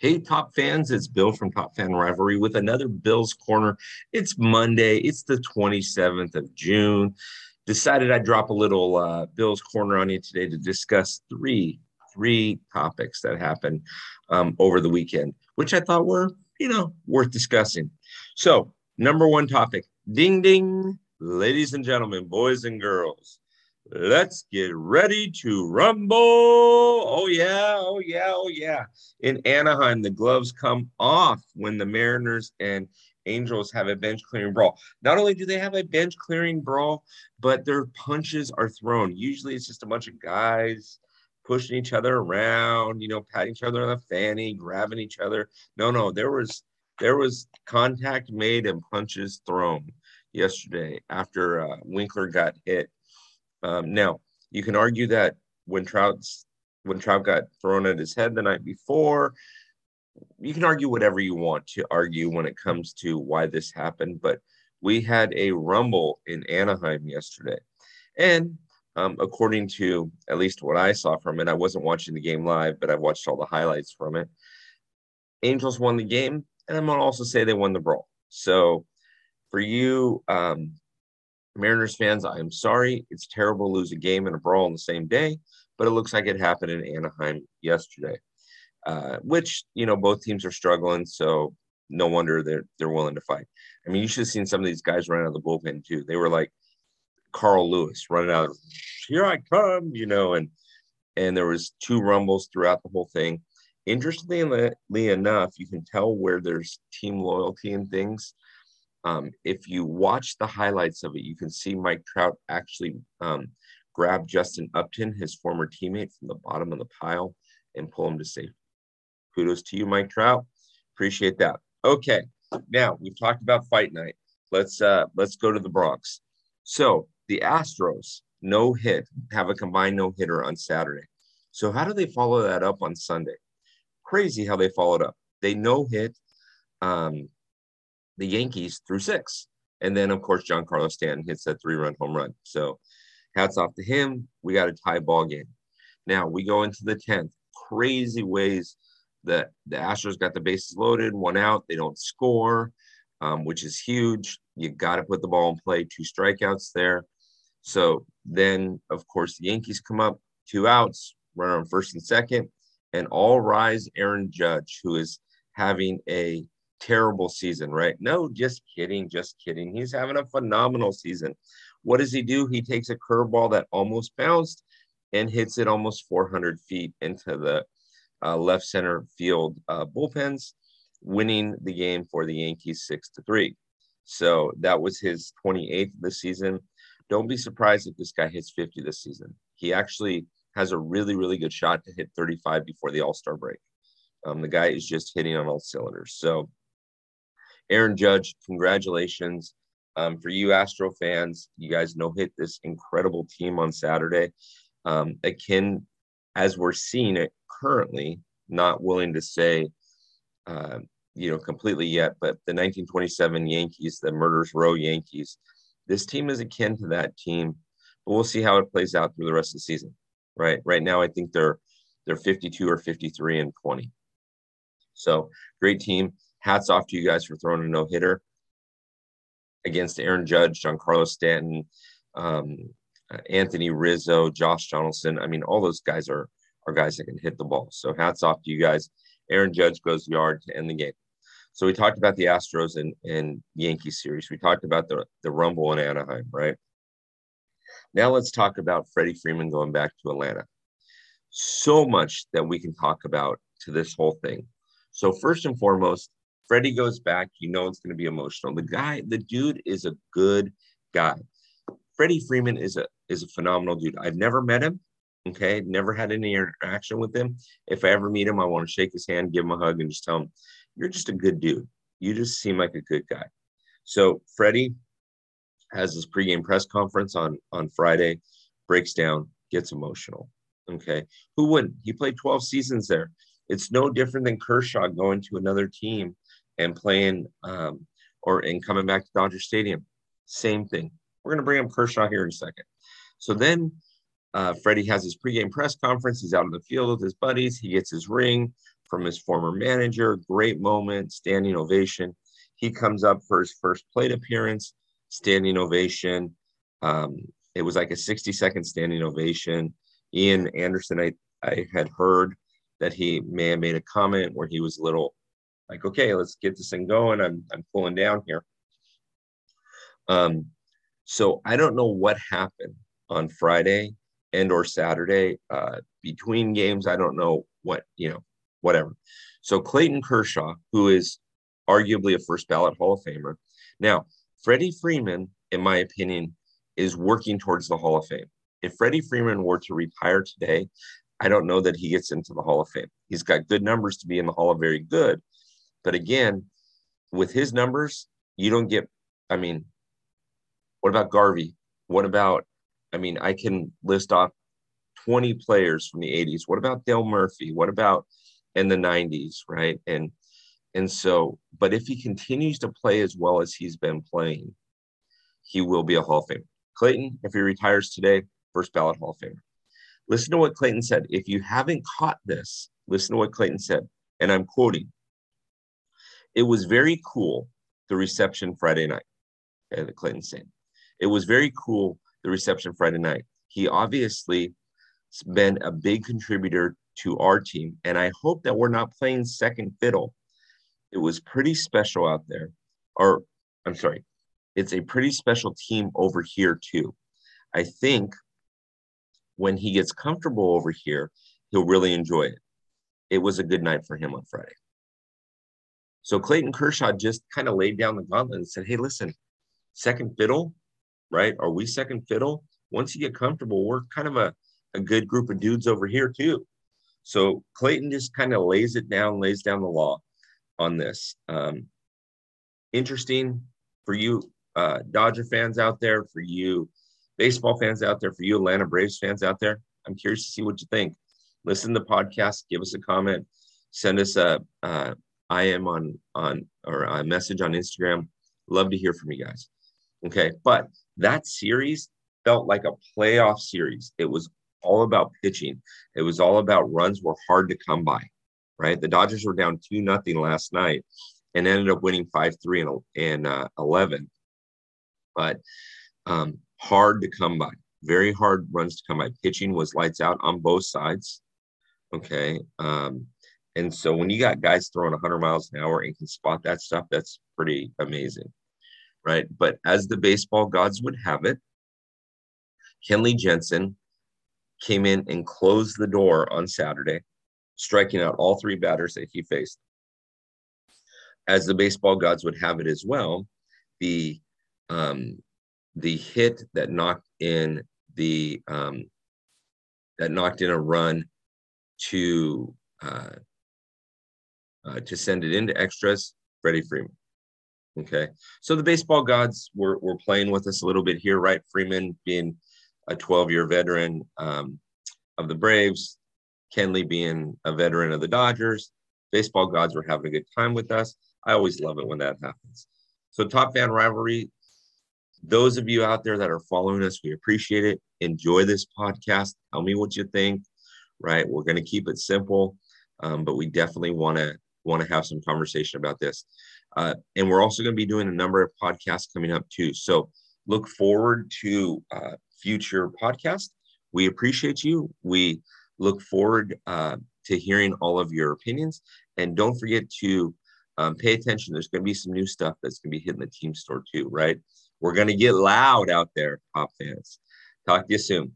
Hey, top fans, it's Bill from Top Fan Rivalry with another Bills Corner. It's Monday, it's the 27th of June. Decided I'd drop a little uh, Bills Corner on you today to discuss three three topics that happened um, over the weekend, which I thought were, you know, worth discussing. So, number one topic ding ding, ladies and gentlemen, boys and girls. Let's get ready to rumble. Oh, yeah. Oh, yeah. Oh, yeah. In Anaheim, the gloves come off when the Mariners and Angels have a bench clearing brawl. Not only do they have a bench clearing brawl, but their punches are thrown. Usually it's just a bunch of guys pushing each other around, you know, patting each other on the fanny, grabbing each other. No, no, there was there was contact made and punches thrown yesterday after uh, Winker got hit um, now, you can argue that when Trout's when Trout got thrown at his head the night before, you can argue whatever you want to argue when it comes to why this happened. But we had a rumble in Anaheim yesterday, and um, according to at least what I saw from it, I wasn't watching the game live, but I watched all the highlights from it. Angels won the game, and I'm gonna also say they won the brawl. So, for you um, Mariners fans, I am sorry. It's terrible to lose a game and a brawl on the same day, but it looks like it happened in Anaheim yesterday, uh, which, you know, both teams are struggling. So no wonder they're, they're willing to fight. I mean, you should have seen some of these guys run out of the bullpen too. They were like Carl Lewis running out, here I come, you know, and, and there was two rumbles throughout the whole thing. Interestingly enough, you can tell where there's team loyalty and things um, if you watch the highlights of it, you can see Mike Trout actually um, grab Justin Upton, his former teammate, from the bottom of the pile and pull him to safety. Kudos to you, Mike Trout. Appreciate that. Okay, now we've talked about fight night. Let's uh, let's go to the Bronx. So the Astros no hit have a combined no hitter on Saturday. So how do they follow that up on Sunday? Crazy how they followed up. They no hit. Um, the Yankees through six. And then, of course, Giancarlo Stanton hits that three run home run. So hats off to him. We got a tie ball game. Now we go into the 10th. Crazy ways that the Astros got the bases loaded, one out. They don't score, um, which is huge. You got to put the ball in play. Two strikeouts there. So then, of course, the Yankees come up, two outs, run on first and second, and all rise Aaron Judge, who is having a terrible season, right? No, just kidding, just kidding. He's having a phenomenal season. What does he do? He takes a curveball that almost bounced and hits it almost 400 feet into the uh, left center field uh, bullpens, winning the game for the Yankees six to three. So that was his 28th of the season. Don't be surprised if this guy hits 50 this season. He actually has a really, really good shot to hit 35 before the All Star break. Um, the guy is just hitting on all cylinders. So Aaron Judge, congratulations. Um, for you Astro fans, you guys no hit this incredible team on Saturday. Um, akin as we're seeing it currently, not willing to say, uh, you know, completely yet, but the 1927 Yankees, the Murders Row Yankees, this team is akin to that team, but we'll see how it plays out through the rest of the season. Right, right now, I think they're they're 52 or 53 and 20. So great team hats off to you guys for throwing a no hitter against Aaron Judge, Giancarlo Stanton, um, Anthony Rizzo, Josh Donaldson. I mean, all those guys are are guys that can hit the ball. So hats off to you guys. Aaron Judge goes yard to end the game. So we talked about the Astros and, and Yankees series. We talked about the, the Rumble in Anaheim, right? Now let's talk about Freddie Freeman going back to Atlanta. So much that we can talk about to this whole thing. So first and foremost, Freddie goes back, you know it's going to be emotional. The guy, the dude is a good guy. Freddie Freeman is a is a phenomenal dude. I've never met him. Okay, never had any interaction with him. If I ever meet him, I want to shake his hand, give him a hug, and just tell him, "You're just a good dude. You just seem like a good guy." So Freddie has his pregame press conference on on Friday, breaks down, gets emotional. Okay, who wouldn't? He played 12 seasons there. It's no different than Kershaw going to another team and playing um, or and coming back to Dodger Stadium. Same thing. We're going to bring up Kershaw here in a second. So then uh, Freddie has his pregame press conference. He's out in the field with his buddies. He gets his ring. from his former manager. Great moment, standing ovation. He comes up for his first plate appearance, standing ovation. Um, it was like a 60 second standing ovation. Ian Anderson, I, I had heard that he may have made a comment where he was a little like, okay, let's get this thing going. I'm, I'm pulling down here. Um, so I don't know what happened on Friday and or Saturday uh, between games. I don't know what, you know, whatever. So Clayton Kershaw, who is arguably a first ballot Hall of Famer. Now, Freddie Freeman, in my opinion, is working towards the Hall of Fame. If Freddie Freeman were to retire today, I don't know that he gets into the Hall of Fame. He's got good numbers to be in the Hall of Very Good. But again, with his numbers, you don't get, I mean, what about Garvey? What about, I mean, I can list off 20 players from the 80s. What about Dale Murphy? What about in the 90s, right? And and so, but if he continues to play as well as he's been playing, he will be a Hall of Famer. Clayton, if he retires today, first ballot Hall of Famer. Listen to what Clayton said. If you haven't caught this, listen to what Clayton said. And I'm quoting It was very cool, the reception Friday night. Okay, the Clayton saying. It was very cool, the reception Friday night. He obviously been a big contributor to our team. And I hope that we're not playing second fiddle. It was pretty special out there. Or, I'm sorry, it's a pretty special team over here, too. I think when he gets comfortable over here, he'll really enjoy it. It was a good night for him on Friday. So Clayton Kershaw just kind of laid down the gauntlet and said, Hey, listen, second fiddle, right? Are we second fiddle? Once you get comfortable, we're kind of a, a good group of dudes over here, too. So Clayton just kind of lays it down, lays down the law on this. Um, interesting for you, uh, Dodger fans out there, for you, baseball fans out there, for you, Atlanta Braves fans out there. I'm curious to see what you think. Listen to the podcast, give us a comment, send us a uh, IM on on or a message on Instagram. Love to hear from you guys. Okay, but that series felt like a playoff series. It was all about pitching. It was all about runs were hard to come by, right? The Dodgers were down two nothing last night and ended up winning five three and, and uh, eleven, but um, hard to come by. Very hard runs to come by. Pitching was lights out on both sides. Okay. Um, and so when you got guys throwing 100 miles an hour and can spot that stuff, that's pretty amazing. Right. But as the baseball gods would have it, Kenley Jansen came in and closed the door on Saturday, striking out all three batters that he faced. As the baseball gods would have it as well, the um, the hit that knocked in the um, that knocked in a run to uh, uh, to send it into extras, Freddie Freeman. Okay, so the baseball gods were were playing with us a little bit here, right? Freeman being a 12 year veteran um, of the Braves, Kenley being a veteran of the Dodgers. Baseball gods were having a good time with us. I always love it when that happens. So, top fan rivalry. Those of you out there that are following us, we appreciate it. Enjoy this podcast. Tell me what you think. Right, we're going to keep it simple, um, but we definitely want to want to have some conversation about this. Uh, and we're also going to be doing a number of podcasts coming up too. So look forward to uh, future podcast. We appreciate you. We look forward uh, to hearing all of your opinions. And don't forget to um, pay attention. There's going to be some new stuff that's going to be hitting the team store too, right? We're going to get loud out there, Pop fans. Talk to you soon.